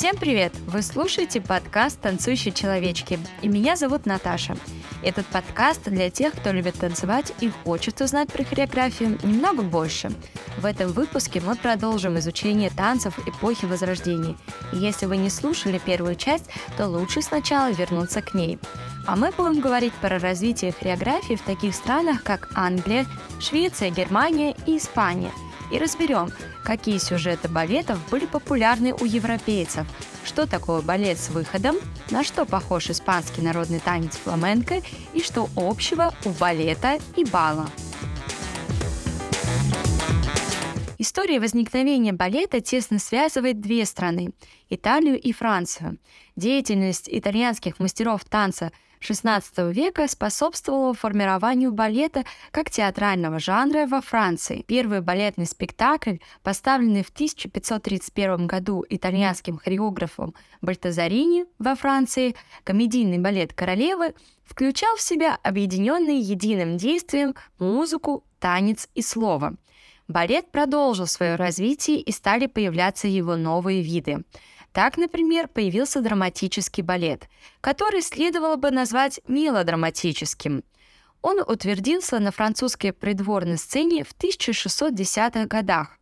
Всем привет! Вы слушаете подкаст «Танцующие человечки», и меня зовут Наташа. Этот подкаст для тех, кто любит танцевать и хочет узнать про хореографию немного больше. В этом выпуске мы продолжим изучение танцев эпохи Возрождения. И если вы не слушали первую часть, то лучше сначала вернуться к ней. А мы будем говорить про развитие хореографии в таких странах, как Англия, Швеция, Германия и Испания – и разберем, какие сюжеты балетов были популярны у европейцев, что такое балет с выходом, на что похож испанский народный танец фламенко и что общего у балета и бала. История возникновения балета тесно связывает две страны – Италию и Францию. Деятельность итальянских мастеров танца – XVI века способствовало формированию балета как театрального жанра во Франции. Первый балетный спектакль, поставленный в 1531 году итальянским хореографом Бальтазарини во Франции, комедийный балет «Королевы», включал в себя объединенные единым действием музыку, танец и слово. Балет продолжил свое развитие и стали появляться его новые виды. Так, например, появился драматический балет, который следовало бы назвать мелодраматическим. Он утвердился на французской придворной сцене в 1610-х годах.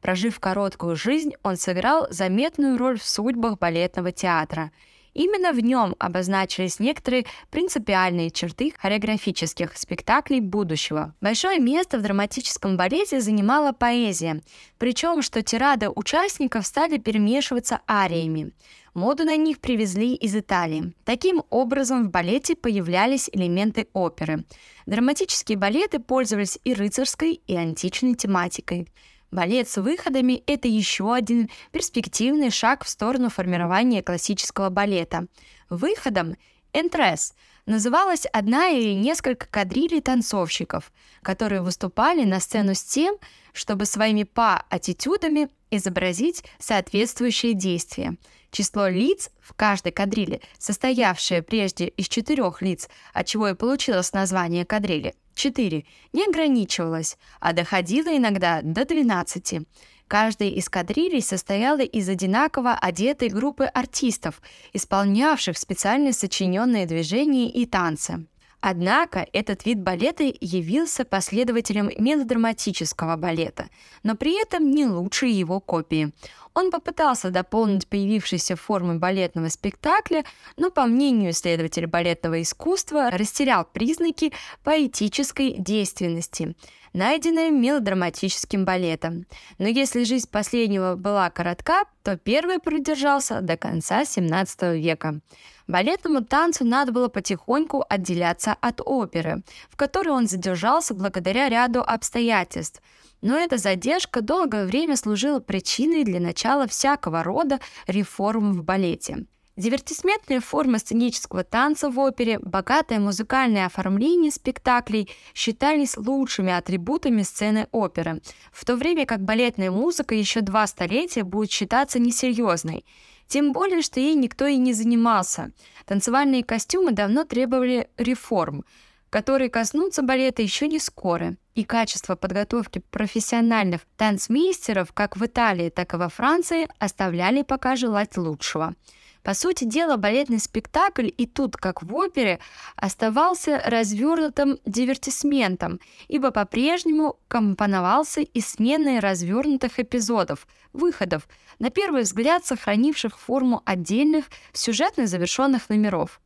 Прожив короткую жизнь, он сыграл заметную роль в судьбах балетного театра – Именно в нем обозначились некоторые принципиальные черты хореографических спектаклей будущего. Большое место в драматическом балете занимала поэзия, причем что тирады участников стали перемешиваться ариями. Моду на них привезли из Италии. Таким образом, в балете появлялись элементы оперы. Драматические балеты пользовались и рыцарской, и античной тематикой. Балет с выходами – это еще один перспективный шаг в сторону формирования классического балета. Выходом «энтрес» называлась одна или несколько кадрилей танцовщиков, которые выступали на сцену с тем, чтобы своими па-аттитюдами изобразить соответствующие действия. Число лиц в каждой кадриле, состоявшее прежде из четырех лиц, от чего и получилось название кадрили, 4, не ограничивалось, а доходило иногда до 12. Каждая из кадрилей состояла из одинаково одетой группы артистов, исполнявших специально сочиненные движения и танцы. Однако этот вид балета явился последователем мелодраматического балета, но при этом не лучшей его копии. Он попытался дополнить появившиеся формы балетного спектакля, но, по мнению исследователя балетного искусства, растерял признаки поэтической действенности, найденные мелодраматическим балетом. Но если жизнь последнего была коротка, то первый продержался до конца XVII века. Балетному танцу надо было потихоньку отделяться от оперы, в которой он задержался благодаря ряду обстоятельств. Но эта задержка долгое время служила причиной для начала всякого рода реформ в балете. Дивертисментные формы сценического танца в опере, богатое музыкальное оформление спектаклей считались лучшими атрибутами сцены оперы, в то время как балетная музыка еще два столетия будет считаться несерьезной. Тем более, что ей никто и не занимался. Танцевальные костюмы давно требовали реформ, которые коснутся балета еще не скоро, и качество подготовки профессиональных танцмейстеров как в Италии, так и во Франции оставляли пока желать лучшего. По сути дела, балетный спектакль и тут, как в опере, оставался развернутым дивертисментом, ибо по-прежнему компоновался из смены развернутых эпизодов, выходов, на первый взгляд сохранивших форму отдельных сюжетно завершенных номеров.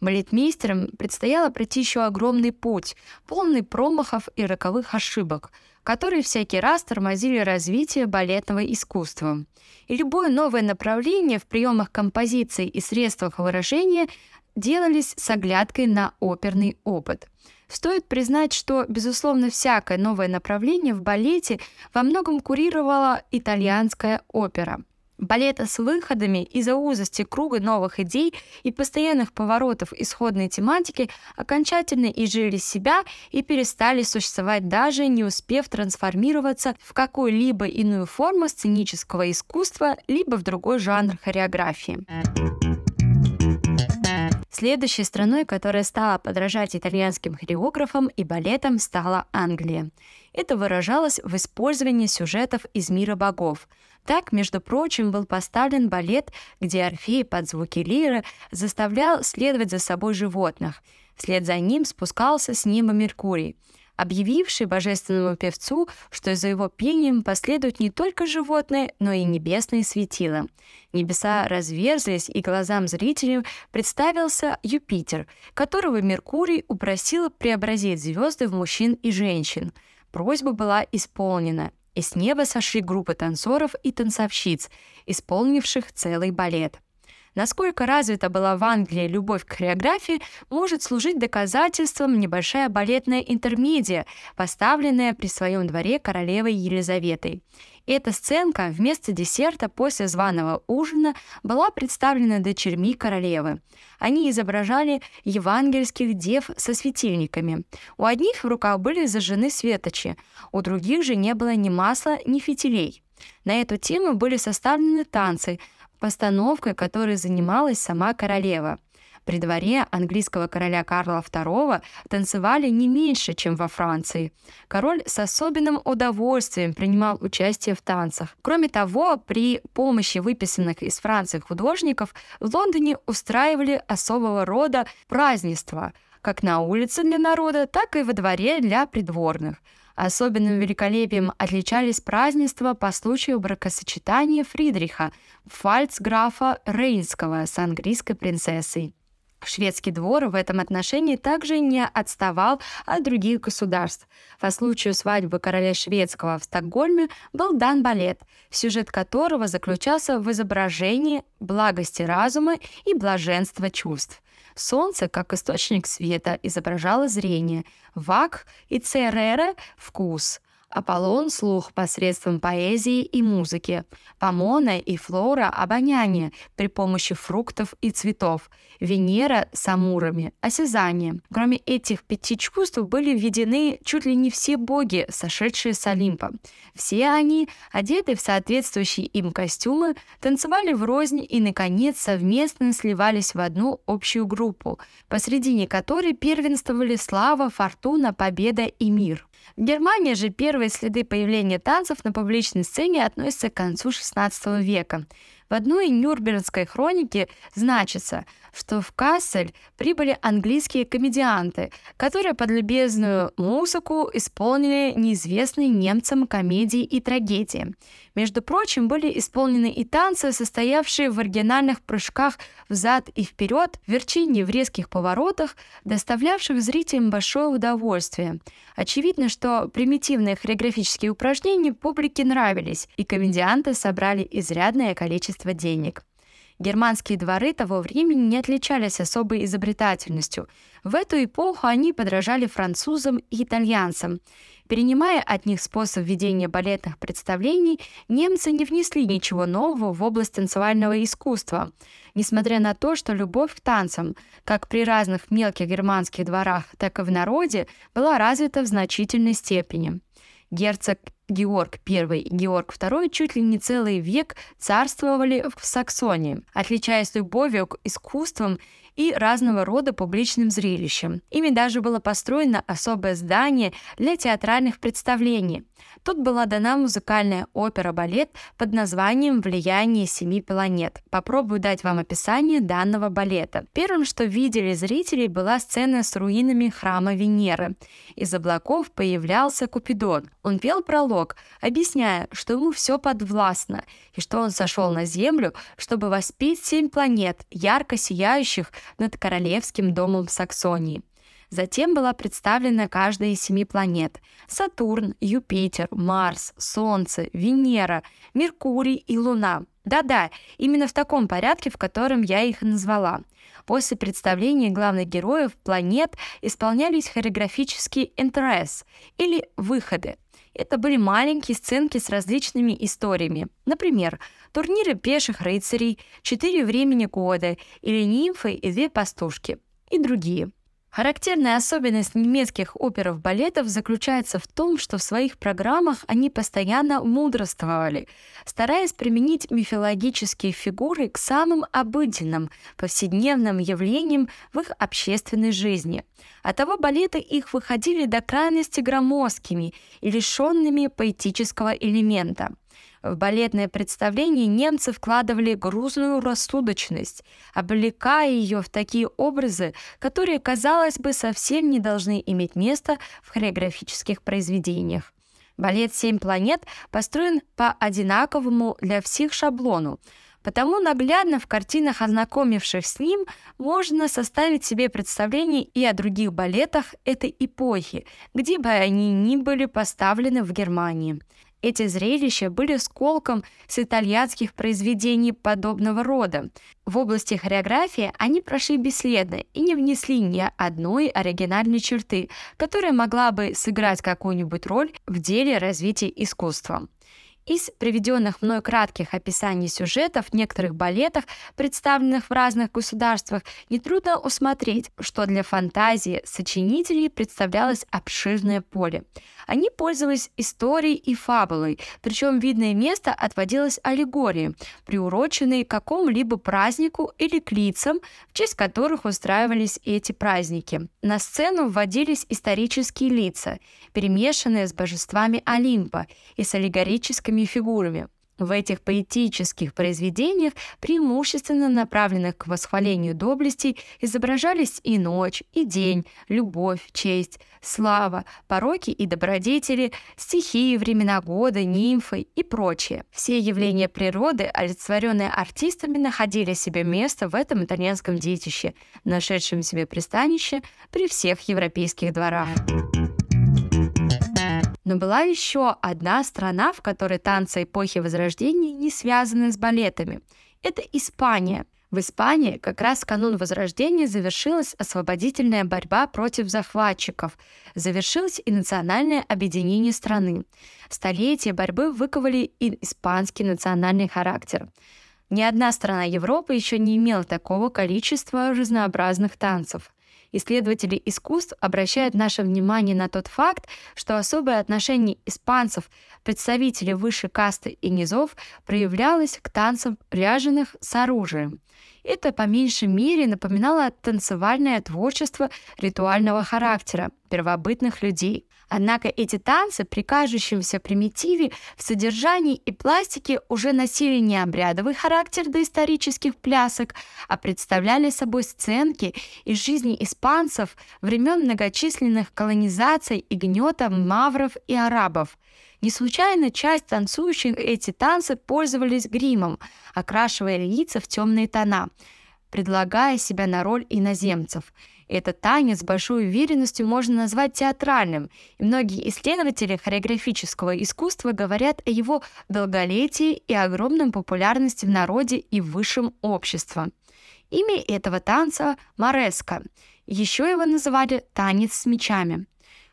Балетмейстерам предстояло пройти еще огромный путь, полный промахов и роковых ошибок, которые всякий раз тормозили развитие балетного искусства. И любое новое направление в приемах композиции и средствах выражения делались с оглядкой на оперный опыт. Стоит признать, что, безусловно, всякое новое направление в балете во многом курировала итальянская опера – балета с выходами из-за узости круга новых идей и постоянных поворотов исходной тематики окончательно изжили себя и перестали существовать даже не успев трансформироваться в какую-либо иную форму сценического искусства либо в другой жанр хореографии. Следующей страной, которая стала подражать итальянским хореографам и балетам, стала Англия. Это выражалось в использовании сюжетов из мира богов. Так, между прочим, был поставлен балет, где Орфей под звуки лиры заставлял следовать за собой животных. Вслед за ним спускался с неба Меркурий объявивший божественному певцу, что за его пением последуют не только животные, но и небесные светила. Небеса разверзлись, и глазам зрителей представился Юпитер, которого Меркурий упросил преобразить звезды в мужчин и женщин. Просьба была исполнена, и с неба сошли группы танцоров и танцовщиц, исполнивших целый балет. Насколько развита была в Англии любовь к хореографии, может служить доказательством небольшая балетная интермедия, поставленная при своем дворе королевой Елизаветой. Эта сценка вместо десерта после званого ужина была представлена дочерьми королевы. Они изображали евангельских дев со светильниками. У одних в руках были зажжены светочи, у других же не было ни масла, ни фитилей. На эту тему были составлены танцы, постановкой которой занималась сама королева. При дворе английского короля Карла II танцевали не меньше, чем во Франции. Король с особенным удовольствием принимал участие в танцах. Кроме того, при помощи выписанных из Франции художников в Лондоне устраивали особого рода празднества, как на улице для народа, так и во дворе для придворных – Особенным великолепием отличались празднества по случаю бракосочетания Фридриха, фальцграфа Рейнского с английской принцессой. Шведский двор в этом отношении также не отставал от других государств. По случаю свадьбы короля шведского в Стокгольме был дан балет, сюжет которого заключался в изображении благости разума и блаженства чувств. Солнце, как источник света, изображало зрение, Вак и Церере — вкус, Аполлон — слух посредством поэзии и музыки, Помона и Флора — обоняние при помощи фруктов и цветов, Венера — с амурами, осязание. Кроме этих пяти чувств были введены чуть ли не все боги, сошедшие с Олимпа. Все они, одеты в соответствующие им костюмы, танцевали в рознь и, наконец, совместно сливались в одну общую группу, посредине которой первенствовали слава, фортуна, победа и мир. В Германии же первые следы появления танцев на публичной сцене относятся к концу XVI века. В одной Нюрнбергской хронике значится, что в Кассель прибыли английские комедианты, которые под любезную музыку исполнили неизвестные немцам комедии и трагедии. Между прочим, были исполнены и танцы, состоявшие в оригинальных прыжках взад и вперед, верчении в резких поворотах, доставлявших зрителям большое удовольствие. Очевидно, что примитивные хореографические упражнения публике нравились, и комедианты собрали изрядное количество денег. Германские дворы того времени не отличались особой изобретательностью. В эту эпоху они подражали французам и итальянцам. Перенимая от них способ ведения балетных представлений, немцы не внесли ничего нового в область танцевального искусства. Несмотря на то, что любовь к танцам, как при разных мелких германских дворах, так и в народе, была развита в значительной степени. Герцог Георг I и Георг II чуть ли не целый век царствовали в Саксонии, отличаясь любовью к искусствам и разного рода публичным зрелищам. Ими даже было построено особое здание для театральных представлений. Тут была дана музыкальная опера-балет под названием «Влияние семи планет». Попробую дать вам описание данного балета. Первым, что видели зрители, была сцена с руинами храма Венеры. Из облаков появлялся Купидон. Он пел пролог, объясняя, что ему все подвластно, и что он сошел на Землю, чтобы воспеть семь планет, ярко сияющих над королевским домом Саксонии. Затем была представлена каждая из семи планет – Сатурн, Юпитер, Марс, Солнце, Венера, Меркурий и Луна. Да-да, именно в таком порядке, в котором я их назвала. После представления главных героев планет исполнялись хореографические интерес или выходы. Это были маленькие сценки с различными историями. Например, турниры пеших рыцарей, четыре времени года или нимфы и две пастушки и другие. Характерная особенность немецких оперов-балетов заключается в том, что в своих программах они постоянно мудрствовали, стараясь применить мифологические фигуры к самым обыденным, повседневным явлениям в их общественной жизни. Оттого балеты их выходили до крайности громоздкими и лишенными поэтического элемента – в балетное представление немцы вкладывали грузную рассудочность, облекая ее в такие образы, которые, казалось бы, совсем не должны иметь места в хореографических произведениях. Балет «Семь планет» построен по одинаковому для всех шаблону, Потому наглядно в картинах, ознакомивших с ним, можно составить себе представление и о других балетах этой эпохи, где бы они ни были поставлены в Германии. Эти зрелища были сколком с итальянских произведений подобного рода. В области хореографии они прошли бесследно и не внесли ни одной оригинальной черты, которая могла бы сыграть какую-нибудь роль в деле развития искусства. Из приведенных мной кратких описаний сюжетов в некоторых балетах, представленных в разных государствах, нетрудно усмотреть, что для фантазии сочинителей представлялось обширное поле. Они пользовались историей и фабулой, причем видное место отводилось аллегории, приуроченной к какому-либо празднику или к лицам, в честь которых устраивались эти праздники. На сцену вводились исторические лица, перемешанные с божествами Олимпа и с аллегорическими живыми фигурами. В этих поэтических произведениях, преимущественно направленных к восхвалению доблестей, изображались и ночь, и день, любовь, честь, слава, пороки и добродетели, стихии, времена года, нимфы и прочее. Все явления природы, олицетворенные артистами, находили себе место в этом итальянском детище, нашедшем себе пристанище при всех европейских дворах. Но была еще одна страна, в которой танцы эпохи Возрождения не связаны с балетами. Это Испания. В Испании как раз в канун Возрождения завершилась освободительная борьба против захватчиков, завершилось и национальное объединение страны. Столетия борьбы выковали и испанский национальный характер. Ни одна страна Европы еще не имела такого количества разнообразных танцев. Исследователи искусств обращают наше внимание на тот факт, что особое отношение испанцев, представителей высшей касты и низов, проявлялось к танцам ряженых с оружием. Это по меньшей мере напоминало танцевальное творчество ритуального характера первобытных людей. Однако эти танцы при кажущемся примитиве в содержании и пластике уже носили не обрядовый характер доисторических плясок, а представляли собой сценки из жизни испанцев времен многочисленных колонизаций и гнета мавров и арабов. Не случайно часть танцующих эти танцы пользовались гримом, окрашивая лица в темные тона, предлагая себя на роль иноземцев – этот танец с большой уверенностью можно назвать театральным, и многие исследователи хореографического искусства говорят о его долголетии и огромной популярности в народе и высшем обществе. Имя этого танца – Мореско. Еще его называли «танец с мечами».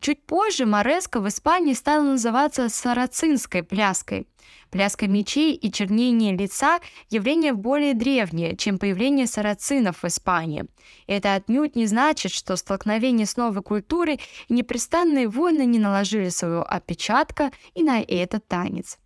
Чуть позже Мореско в Испании стала называться сарацинской пляской. Пляска мечей и чернение лица – явление более древнее, чем появление сарацинов в Испании. Это отнюдь не значит, что столкновение с новой культурой и непрестанные войны не наложили своего отпечатка и на этот танец.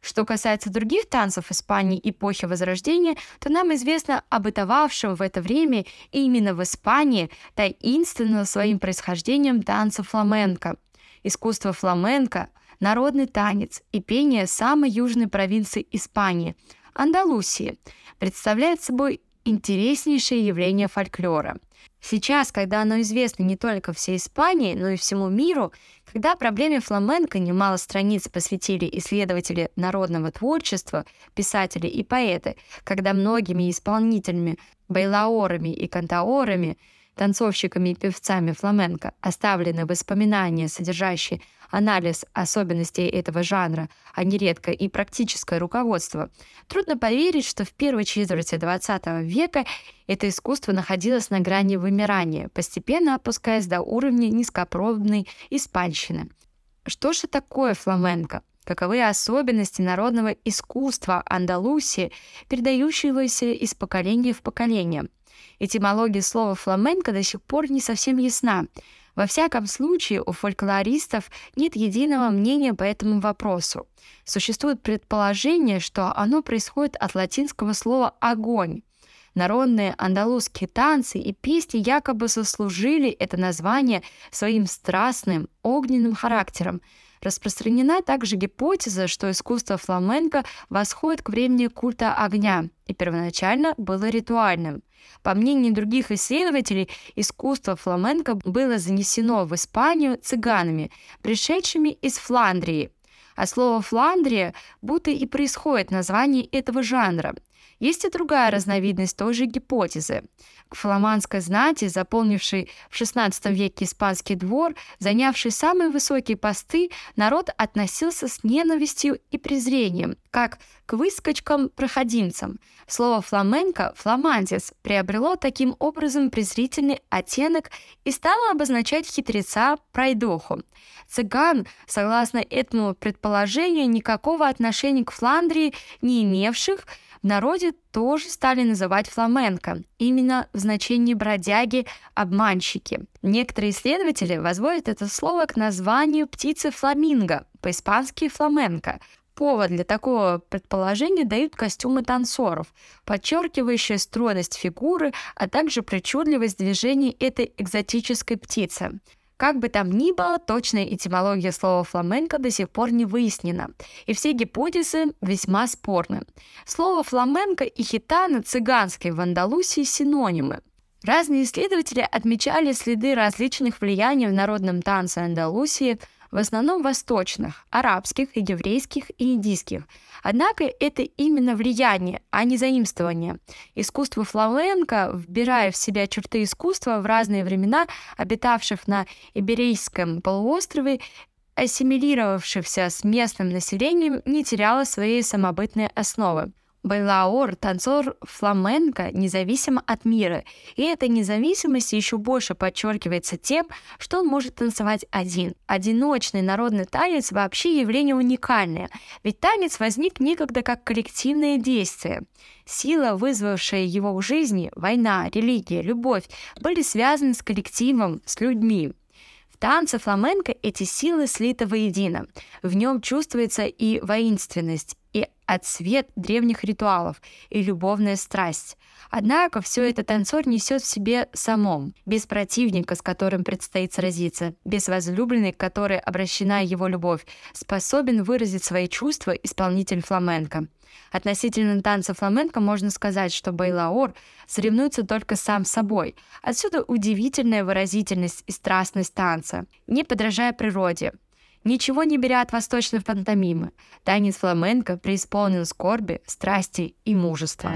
Что касается других танцев Испании эпохи Возрождения, то нам известно об бытовавшем в это время именно в Испании таинственно своим происхождением танца фламенко. Искусство фламенко – народный танец и пение самой южной провинции Испании – Андалусии, представляет собой интереснейшее явление фольклора. Сейчас, когда оно известно не только всей Испании, но и всему миру, когда проблеме фламенко немало страниц посвятили исследователи народного творчества, писатели и поэты, когда многими исполнителями, байлаорами и кантаорами танцовщиками и певцами фламенко оставлены воспоминания, содержащие анализ особенностей этого жанра, а нередко и практическое руководство, трудно поверить, что в первой четверти XX века это искусство находилось на грани вымирания, постепенно опускаясь до уровня низкопробной испанщины. Что же такое фламенко? Каковы особенности народного искусства Андалусии, передающегося из поколения в поколение – Этимология слова фламенко до сих пор не совсем ясна. Во всяком случае, у фольклористов нет единого мнения по этому вопросу. Существует предположение, что оно происходит от латинского слова «огонь». Народные андалузские танцы и песни якобы заслужили это название своим страстным, огненным характером. Распространена также гипотеза, что искусство фламенко восходит к времени культа огня и первоначально было ритуальным. По мнению других исследователей, искусство фламенко было занесено в Испанию цыганами, пришедшими из Фландрии. А слово «Фландрия» будто и происходит название этого жанра. Есть и другая разновидность той же гипотезы. К фламандской знати, заполнившей в XVI веке испанский двор, занявший самые высокие посты, народ относился с ненавистью и презрением, как к выскочкам-проходимцам. Слово «фламенко» «фламандец» приобрело таким образом презрительный оттенок и стало обозначать хитреца-пройдоху. Цыган, согласно этому предположению, никакого отношения к Фландрии не имевших, в народе тоже стали называть фламенко, именно в значении бродяги, обманщики. Некоторые исследователи возводят это слово к названию птицы фламинго, по-испански фламенко. Повод для такого предположения дают костюмы танцоров, подчеркивающие стройность фигуры, а также причудливость движений этой экзотической птицы. Как бы там ни было, точная этимология слова фламенко до сих пор не выяснена, и все гипотезы весьма спорны. Слово фламенко и хитана цыганской в Андалусии синонимы. Разные исследователи отмечали следы различных влияний в народном танце Андалусии – в основном восточных, арабских, еврейских и индийских. Однако это именно влияние, а не заимствование. Искусство фламенко, вбирая в себя черты искусства в разные времена, обитавших на Иберийском полуострове, ассимилировавшихся с местным населением, не теряло своей самобытной основы. Байлаор – танцор фламенко независимо от мира, и эта независимость еще больше подчеркивается тем, что он может танцевать один. Одиночный народный танец вообще явление уникальное, ведь танец возник некогда как коллективное действие. Сила, вызвавшая его в жизни, война, религия, любовь, были связаны с коллективом, с людьми. Танце фламенко эти силы слиты воедино. В нем чувствуется и воинственность, отсвет древних ритуалов, и любовная страсть. Однако все это танцор несет в себе самом, без противника, с которым предстоит сразиться, без возлюбленной, к которой обращена его любовь, способен выразить свои чувства исполнитель фламенко. Относительно танца фламенко можно сказать, что Байлаор соревнуется только сам собой. Отсюда удивительная выразительность и страстность танца, не подражая природе, ничего не беря от восточной пантомимы. Танец фламенко преисполнен скорби, страсти и мужества.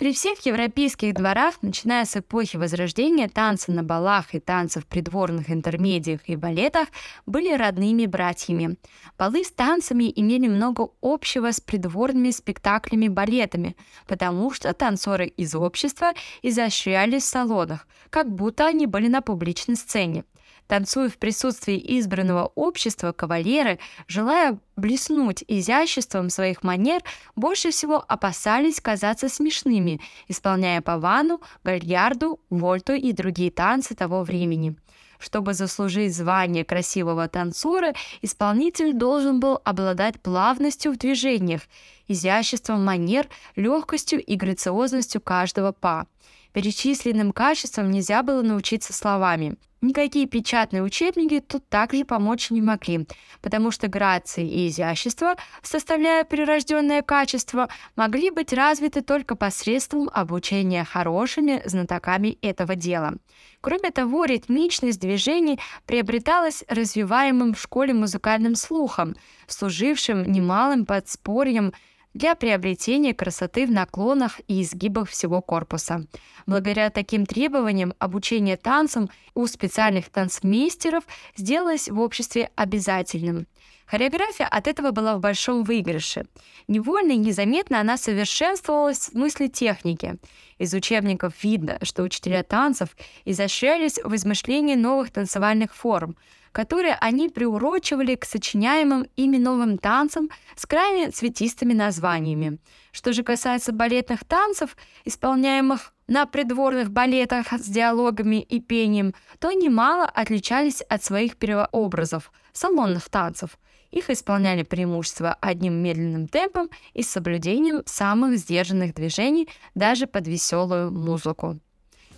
При всех европейских дворах, начиная с эпохи Возрождения, танцы на балах и танцы в придворных интермедиях и балетах были родными братьями. Балы с танцами имели много общего с придворными спектаклями-балетами, потому что танцоры из общества изощрялись в салонах, как будто они были на публичной сцене. Танцуя в присутствии избранного общества, кавалеры, желая блеснуть изяществом своих манер, больше всего опасались казаться смешными, исполняя павану, гальярду, вольту и другие танцы того времени. Чтобы заслужить звание красивого танцора, исполнитель должен был обладать плавностью в движениях, изяществом манер, легкостью и грациозностью каждого па. Перечисленным качествам нельзя было научиться словами. Никакие печатные учебники тут также помочь не могли, потому что грации и изящество, составляя прирожденное качество, могли быть развиты только посредством обучения хорошими знатоками этого дела. Кроме того, ритмичность движений приобреталась развиваемым в школе музыкальным слухом, служившим немалым подспорьем для приобретения красоты в наклонах и изгибах всего корпуса. Благодаря таким требованиям обучение танцам у специальных танцмейстеров сделалось в обществе обязательным. Хореография от этого была в большом выигрыше. Невольно и незаметно она совершенствовалась в смысле техники. Из учебников видно, что учителя танцев изощрялись в измышлении новых танцевальных форм. Которые они приурочивали к сочиняемым ими новым танцам с крайне цветистыми названиями. Что же касается балетных танцев, исполняемых на придворных балетах с диалогами и пением, то немало отличались от своих первообразов – салонных танцев. Их исполняли преимущество одним медленным темпом и с соблюдением самых сдержанных движений даже под веселую музыку.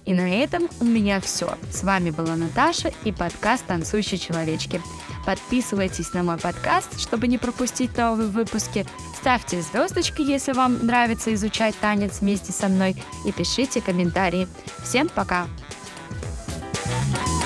И на этом у меня все. С вами была Наташа и подкаст «Танцующие человечки». Подписывайтесь на мой подкаст, чтобы не пропустить новые выпуски. Ставьте звездочки, если вам нравится изучать танец вместе со мной. И пишите комментарии. Всем пока! thank you